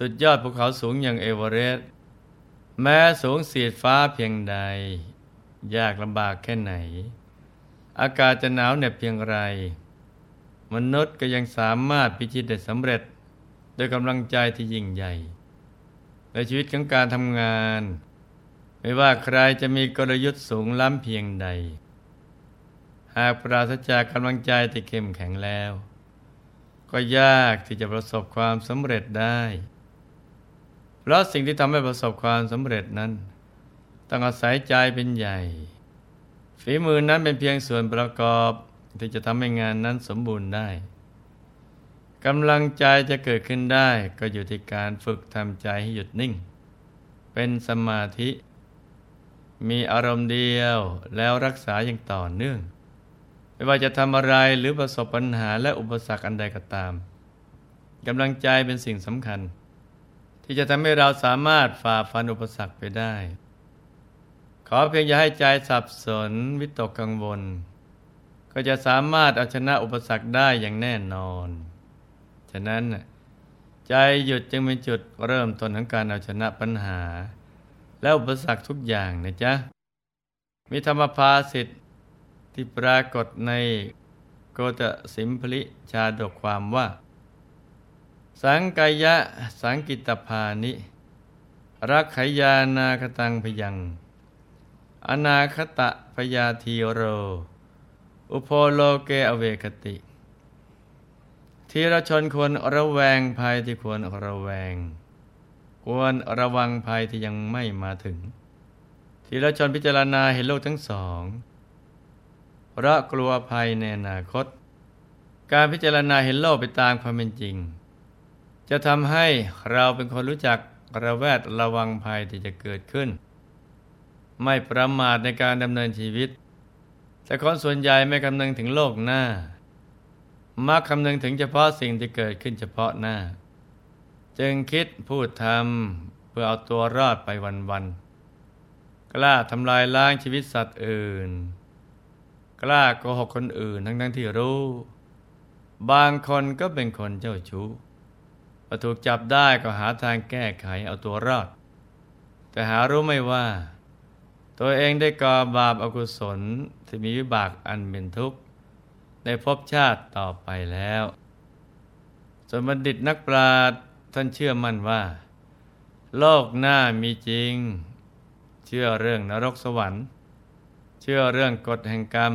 สุดยอดภูเขาสูงอย่างเอเวอเรสต์แม้สูงเสียดฟ้าเพียงใด ยากลำบากแค่ไหน อากาศจะหนาวเหน็บเพียงไร มนุษย์ก็ยังสามารถพิชิตได้สำเร็จ โดยกำลังใจที่ยิ่งใหญ่ในชีวิตของการทำงาน ไม่ว่าใครจะมีกลยุทธ์สูงล้ำเพียงใด หากปราศจากกำลังใจที่เข้มแข็งแล้ว ก็ยากที่จะประสบความสำเร็จได้ พราะสิ่งที่ทำให้ประสบความสำเร็จนั้น ต้องอาศัยใจเป็นใหญ่ ฝีมือนั้นเป็นเพียงส่วนประกอบที่จะทำให้งานนั้นสมบูรณ์ได้กำลังใจจะเกิดขึ้นได้ก็อยู่ที่การฝึกทำใจให้หยุดนิ่ง เป็นสมาธิ มีอารมณ์เดียวแล้วรักษาอย่างต่อเนื่อง ไม่ว่าจะทำอะไรหรือประสบปัญหาและอุปสรรคอันใดก็ตามกำลังใจเป็นสิ่งสำคัญ ที่จะทำให้เราสามารถฝ่าฟันอุปสรรคไปได้ ขอเพียงอย่าให้ใจสับสนวิตกกังวล ก็จะสามารถเอาชนะอุปสรรคได้อย่างแน่นอน ฉะนั้นใจหยุดจึงเป็นจุดเริ่มต้นของการเอาชนะปัญหา และอุปสรรคทุกอย่างนะจ๊ะ มีธรรมภาสิทธิ์ที่ปรากฏในโกตสิมพลิชาดกความว่า สังกายะสังกิตภานิ รักขยานาคตังพยัง อนาคตะพยาธีโร อุโพโลเกอเวคติ ทีรชนควรระแวงภัยที่ควรระแวง ควรระวังภัยที่ยังไม่มาถึง ทีรชนพิจารณาเห็นโลกทั้งสองระกลัวภัยในอนาคต การพิจารณาเห็นโลกไปตามความเป็นจริง จะทำให้เราเป็นคนรู้จักระแวดระวังภัยที่จะเกิดขึ้น ไม่ประมาทในการดำเนินชีวิต แต่คนส่วนใหญ่ไม่คำนึงถึงโลกหน้า มักคำนึงถึงเฉพาะสิ่งที่เกิดขึ้นเฉพาะหน้า จึงคิดพูดทำเพื่อเอาตัวรอดไปวันๆ กล้าทำลายล้างชีวิตสัตว์อื่น กล้าโกหกคนอื่นทั้งที่รู้ บางคนก็เป็นคนเจ้าชู้ พอถูกจับได้ก็หาทางแก้ไขเอาตัวรอด แต่หารู้ไม่ว่า ตัวเองได้ก่อบาปอากุศลที่มีวิบากอันเป็นทุกข์ในภพชาติต่อไปแล้วส่วนบัณฑิตนักปราชญ์ท่านเชื่อมั่นว่า โลกหน้ามีจริง เชื่อเรื่องนรกสวรรค์ เชื่อเรื่องกฎแห่งกรรม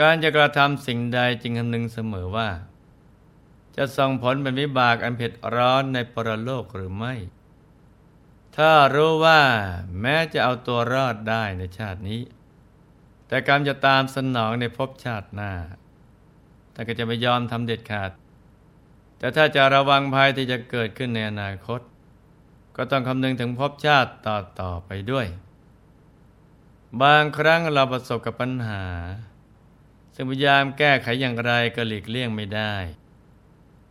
การจะกระทำสิ่งใดจึงคำนึงเสมอว่า จะส่งผลเป็นวิบากอันเผ็ดร้อนในปรโลกหรือไม่ ถ้ารู้ว่าแม้จะเอาตัวรอดได้ในชาตินี้ แต่กรรมจะตามสนองในภพชาติหน้าแต่ก็จะไม่ยอมทำเด็ดขาด แต่ถ้าจะระวังภัยที่จะเกิดขึ้นในอนาคต ก็ต้องคำนึงถึงภพชาติต่อต่อไปด้วย บางครั้งเราประสบกับปัญหา ซึ่งพยายามแก้ไขอย่างไรก็หลีกเลี่ยงไม่ได้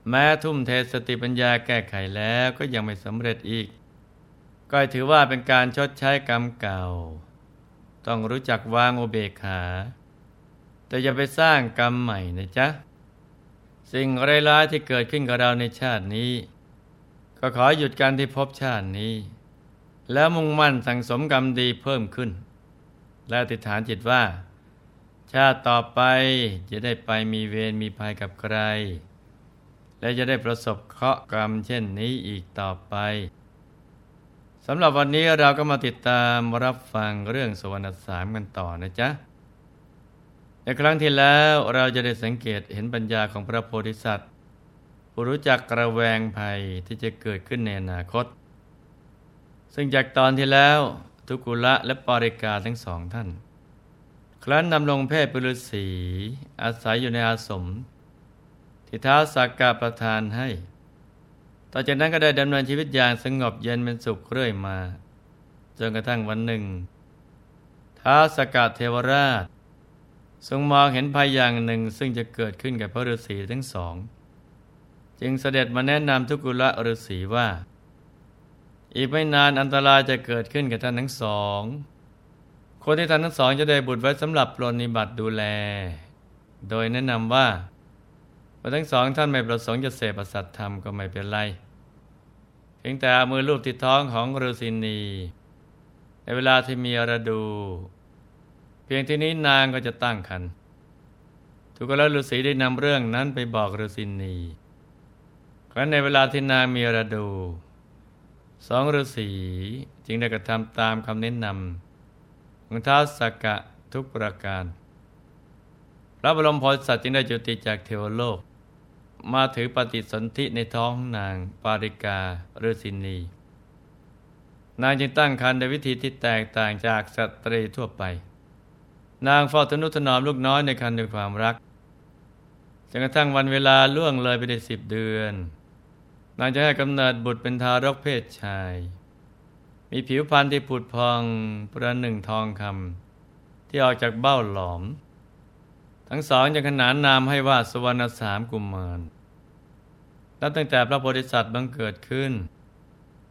แม้ทุ่มเทสติปัญญาแก้ไขแล้วก็ยังไม่สำเร็จอีก ก็ถือว่าเป็นการชดใช้กรรมเก่า ต้องรู้จักวางโอเบกขา แต่อย่าไปสร้างกรรมใหม่นะจ๊ะ สิ่งร้ายๆที่เกิดขึ้นกับเราในชาตินี้ ก็ขอหยุดการที่พบชาตินี้ แล้วมุ่งมั่นสั่งสมกรรมดีเพิ่มขึ้น และติฐานจิตว่า ชาติต่อไปจะได้ไปมีเวรมีภัยกับใคร และจะได้ประสบเคราะห์กรรมเช่นนี้อีกต่อไปสำหรับวันนี้เราก็มาติดตามรับฟังเรื่องสวรรค์สามกันต่อนะจ๊ะในครั้งที่แล้วเราจะได้สังเกตเห็นปัญญาของพระโพธิสัตว์ผู้รู้จักกระแวงภัยที่จะเกิดขึ้นในอนาคต ซึ่งจากตอนที่แล้วทุกุละและปริกาทั้งสองท่าน ครั้นนำลงเพศปุรุษีอาศัยอยู่ในอาสม ที่ท้าสักกาประทานให้ ต่อจากนั้นก็ได้ดำเนินชีวิตอย่างสงบเย็นเป็นสุขเรื่อยมา จนกระทั่งวันหนึ่ง ท้าสกัดเทวราช ทรงมองเห็นภัยอย่างหนึ่งซึ่งจะเกิดขึ้นกับพระฤาษีทั้งสอง จึงเสด็จมาแนะนำทุกุละฤาษีว่า อีกไม่นานอันตรายจะเกิดขึ้นกับท่านทั้งสองคนที่ท่านทั้งสองจะได้บุตรไว้สำหรับปรนิบัติดูแล โดยแนะนำว่า เมื่อทั้งสองท่านไม่ประสงค์จะเสพสัตธรรมก็ไม่เป็นไรเพียงแต่มือลูบที่ท้องของฤาษีนี ในเวลาที่มีระดู เพียงที่นี้นางก็จะตั้งครรภ์ทุกแล้วฤาษีได้นำเรื่องนั้นไปบอกฤาษีนีครั้นในเวลาที่นางมีระดูสองฤาษีจึงได้กระทำตามคำแนะนำของท้าวสักกะทุกประการ พระบรมโพธิสัตว์จึงได้จุติจากเทวโลก มาถือปฏิสนธิในท้องนางปาริกาฤาษีนี นางจึงตั้งครรภ์ในวิธีที่แตกต่างจากสตรีทั่วไป นางเฝ้าทนุถนอมลูกน้อยในครรภ์ด้วยความรักจนกระทั่งวันเวลาล่วงเลยไปได้สิบเดือน นางจะให้กำเนิดบุตรเป็นทารกเพศชาย มีผิวพรรณที่ผุดพองประหนึ่งทองคำที่ออกจากเบ้าหลอม ทั้งสองจะขนานนามให้ว่าสวรรณสามกุมมารนับตั้งแต่พระโพธิสัตว์บังเกิดขึ้น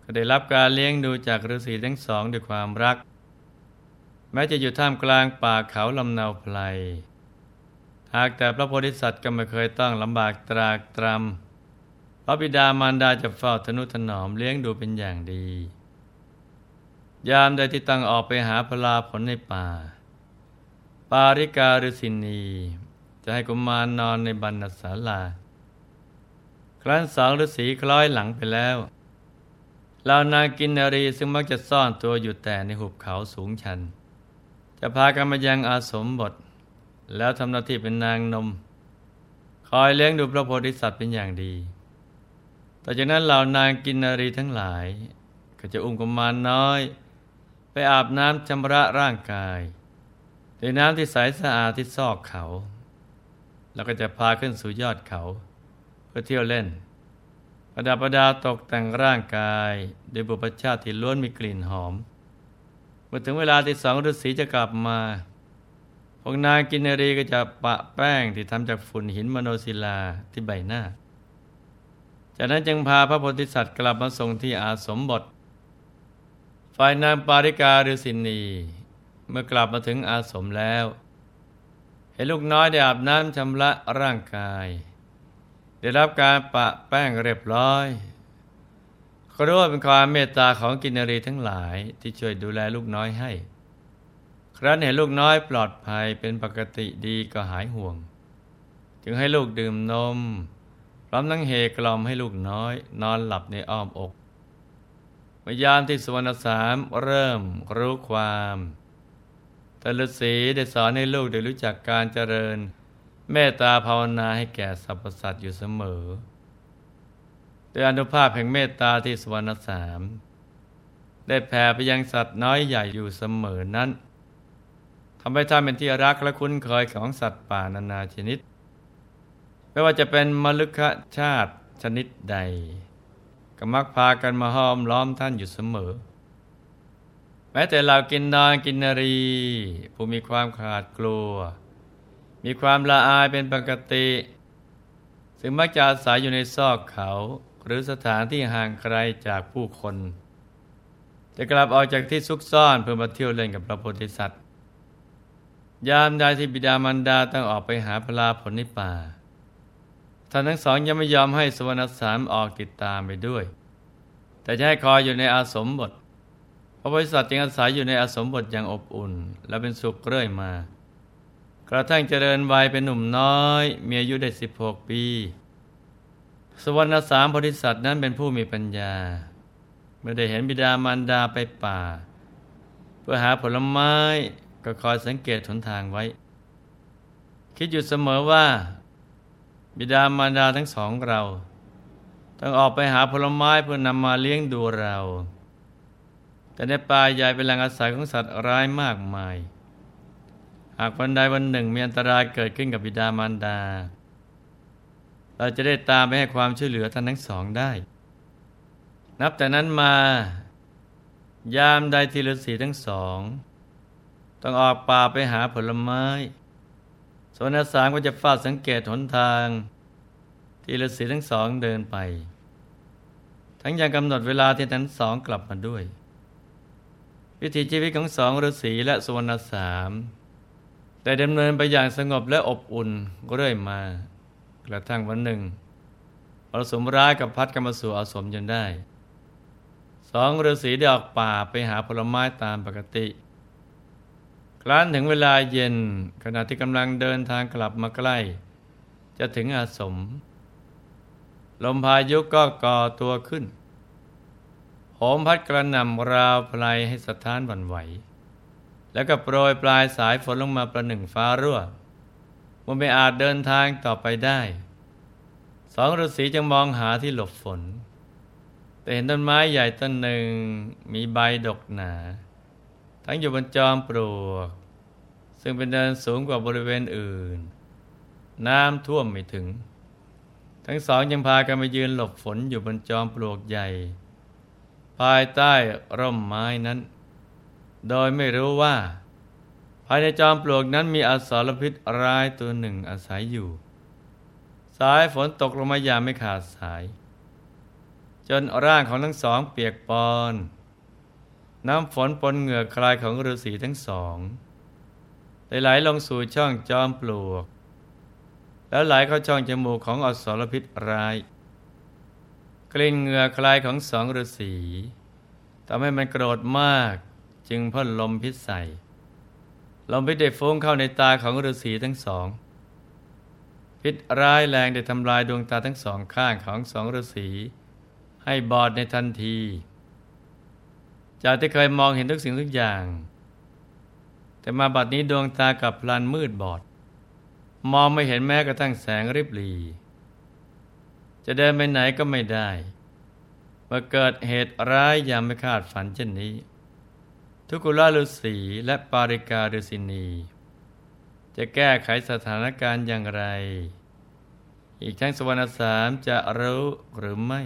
ก็ได้รับการเลี้ยงดูจากฤาษีทั้งสองด้วยความรัก แม้จะอยู่ท่ามกลางป่าเขาลำนาวไพลหากแต่พระโพธิสัตว์ก็ไม่เคยต้องลำบากตรากตรำพระบิดามารดาจะเฝ้าทนุถนอมเลี้ยงดูเป็นอย่างดี ยามใดที่ตั้งออกไปหาพลาผลในป่า ปาริกาฤสินี จะให้กุมารนอนในบรรณศาลา ครั้นสองฤาษีคล้อยหลังไปแล้วเหล่านางกินนารีซึ่งมักจะซ่อนตัวอยู่แต่ในหุบเขาสูงชัน จะพากันมายังอาสมบท แล้วทำหน้าที่เป็นนางนม คอยเลี้ยงดูพระโพธิสัตว์เป็นอย่างดี ต่อจากนั้นเหล่านางกินนารีทั้งหลาย ก็จะอุ้มกุมารน้อย ไปอาบน้ำชำระร่างกาย ด้วยน้ำที่ใสสะอาดที่ซอกเขา แล้วก็จะพาขึ้นสู่ยอดเขา เพื่อเที่ยวเล่น ประดับประดาตกแต่งร่างกายด้วยบุพชาติที่ล้วนมีกลิ่นหอม เมื่อถึงเวลาที่สองฤาษีจะกลับมา พวกนางกินนรีก็จะปะแป้งที่ทำจากฝุ่นหินมโนศิลาที่ใบหน้า จากนั้นจึงพาพระโพธิสัตว์กลับมาทรงที่อาสมบท ฝ่ายนางปาริกาฤสินี เมื่อกลับมาถึงอาสมแล้ว เห็นลูกน้อยได้อาบน้ำชำระร่างกาย ได้รับการปะแป้งเรียบร้อยก็รู้ว่าเป็นความเมตตาของกินนรีทั้งหลายที่ช่วยดูแลลูกน้อยให้ ครั้นเห็นลูกน้อยปลอดภัยเป็นปกติดีก็หายห่วง จึงให้ลูกดื่มนมพร้อมนั่งเฮกล่อมให้ลูกน้อย นอนหลับในอ้อมอกเมื่อยามที่สวรรณสามเริ่มรู้ความ แต่ฤาษีได้สอนให้ลูกได้รู้จักการเจริญ เมตตาภาวนาให้แก่สรรพสัตว์อยู่เสมอโดยอนุภาพแห่งเมตตาที่สวรรณสามได้แผ่ไปยังสัตว์น้อยใหญ่อยู่เสมอนั้นทำให้ท่านเป็นที่รักและคุ้นเคยของสัตว์ป่านานาชนิด ไม่ว่าจะเป็นมลึกชาติชนิดใด ก็มักพากันมาห้อมล้อมท่านอยู่เสมอ ม้แต่เรากินนอนกินนรี ผู้มีความขาดกลัว มีความละอายเป็นปกติ ซึ่งมักจะอาศัยอยู่ในซอกเขา หรือสถานที่ห่างไกลจากผู้คน จะกลับออกจากที่ซุกซ่อนเพื่อมาเที่ยวเล่นกับพระโพธิสัตว์ ยามใดที่บิดามารดาต้องออกไปหาพลาผลในป่าท่านทั้งสองยังไม่ยอมให้สวรรณสามออกติดตามไปด้วย แต่จะให้คอยอยู่ในอาสมบท พระบริษัทจึงอาศัยอยู่ในอาสมบทอย่างอบอุ่น และเป็นสุขเรื่อยมา กระทั่งเจริญวัยเป็นหนุ่มน้อย มีอายุได้สิบหกปี สวรรณสามบริษัทนั้นเป็นผู้มีปัญญา เมื่อได้เห็นบิดามารดาไปป่า เพื่อหาผลไม้ก็คอยสังเกตหนทางไว้ คิดอยู่เสมอว่า บิดามารดาทั้งสองเรา ต้องออกไปหาผลไม้เพื่อนำมาเลี้ยงดูเรา แต่ในป่าใหญ่เป็นแหล่งอาศัยของสัตว์ร้ายมากมาย หากวันใดวันหนึ่งมีอันตรายเกิดขึ้นกับบิดามารดา เราจะได้ตามไปให้ความช่วยเหลือท่านทั้งสองได้ นับแต่นั้นมา ยามใดทีฤาษีทั้งสอง ต้องออกป่าไปหาผลไม้สวนอาสามก็จะฟาดสังเกตหนทาง ที่ฤาษีทั้งสองเดินไป ทั้งยังกำหนดเวลาที่ทั้งสองกลับมาด้วย วิถีชีวิตของสองฤาษีและสุวรรณสามแต่ดำเนินไปอย่างสงบและอบอุ่นเรื่อยมากระทั่งวันหนึ่งอรสมร้ายกับพัดกันมาสู่อาสมจนได้สองฤาษีได้ออกป่าไปหาผลไม้ตามปกติ ครั้นถึงเวลาเย็นขณะที่กำลังเดินทางกลับมาใกล้ จะถึงอาสม ลมพายุก็ก่อตัวขึ้น โหมพัดกระหน่ำราวพลายให้สะท้านหวั่นไหว แล้วก็โปรยปลายสายฝนลงมาประหนึ่งฟ้ารั่วมันไม่อาจเดินทางต่อไปได้ สองฤาษีจึงมองหาที่หลบฝน แต่เห็นต้นไม้ใหญ่ต้นหนึ่งมีใบดกหนา ทั้งอยู่บนจอมปลวก ซึ่งเป็นเดินสูงกว่าบริเวณอื่น น้ำท่วมไม่ถึง ทั้งสองยังพากันไปยืนหลบฝนอยู่บนจอมปลวกใหญ่ ภายใต้ร่มไม้นั้น โดยไม่รู้ว่า ภายในจอมปลวกนั้นมีอสรพิษร้ายตัวหนึ่งอาศัยอยู่ สายฝนตกลงมาอย่างไม่ขาดสาย จนร่างของทั้งสองเปียกปอนน้ำฝนปนเหงื่อคลายของฤาษีทั้งสองได้ไหลลงสู่ช่องจอมปลวก แล้วไหลเข้าช่องจมูกของอสรพิษร้าย กลิ่นเหงื่อคลายของสองฤาษีทำให้มันโกรธมากจึงพ่นลมพิษใส่ลมพิษได้ฟุ้งเข้าในตาของฤาษีทั้งสอง พิษร้ายแรงได้ทำลายดวงตาทั้งสองข้างของสองฤาษีให้บอดในทันที จากที่เคยมองเห็นทุกสิ่งทุกอย่าง แต่มาบัดนี้ดวงตากับพลันมืดบอด มองไม่เห็นแม้กระทั่งแสงริบหรี จะเดินไปไหนก็ไม่ได้ เมื่อเกิดเหตุร้ายอย่างไม่คาดฝันเช่นนี้ ทุกุลาฤาษีและปาริกาฤาษินี จะแก้ไขสถานการณ์อย่างไร อีกทั้งสวรรณสามจะรู้หรือไม่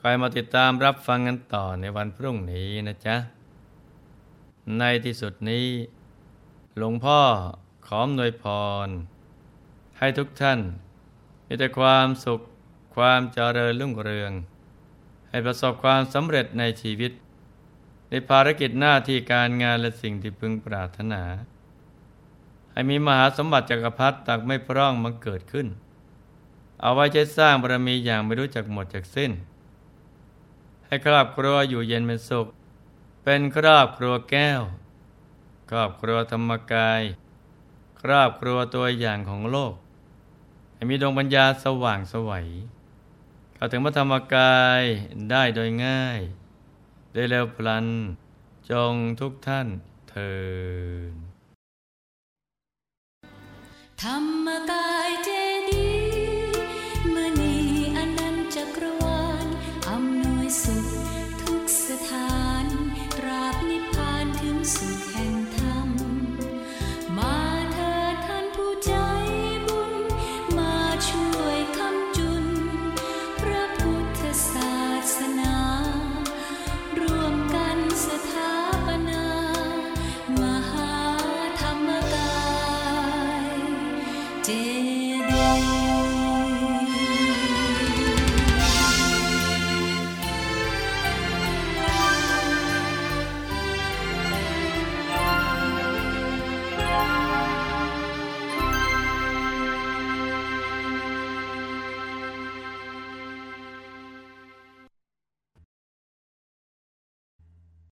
คอยมาติดตามรับฟังกันต่อในวันพรุ่งนี้นะจ๊ะ ในที่สุดนี้ หลวงพ่อขอมนวยพร ให้ทุกท่านมีแต่ความสุข ความเจริญรุ่งเรือง ให้ประสบความสำเร็จในชีวิต ในภารกิจหน้าที่การงานและสิ่งที่พึงปรารถนา ให้มีมหาสมบัติจักรพรรดิตักไม่พร่องมังเกิดขึ้น เอาไว้ใช้สร้างบารมีอย่างไม่รู้จักหมดจากสิ้น ให้ครอบครัวอยู่เย็นเป็นสุข เป็นครอบครัวแก้ว ครอบครัวธรรมกาย ครอบครัวตัวอย่างของโลกให้มีดวงปัญญาสว่างสวัย เข้าถึงพระธรรมกายได้โดยง่าย ได้เร็วพลัน จงทุกท่านเทินธรรมกาย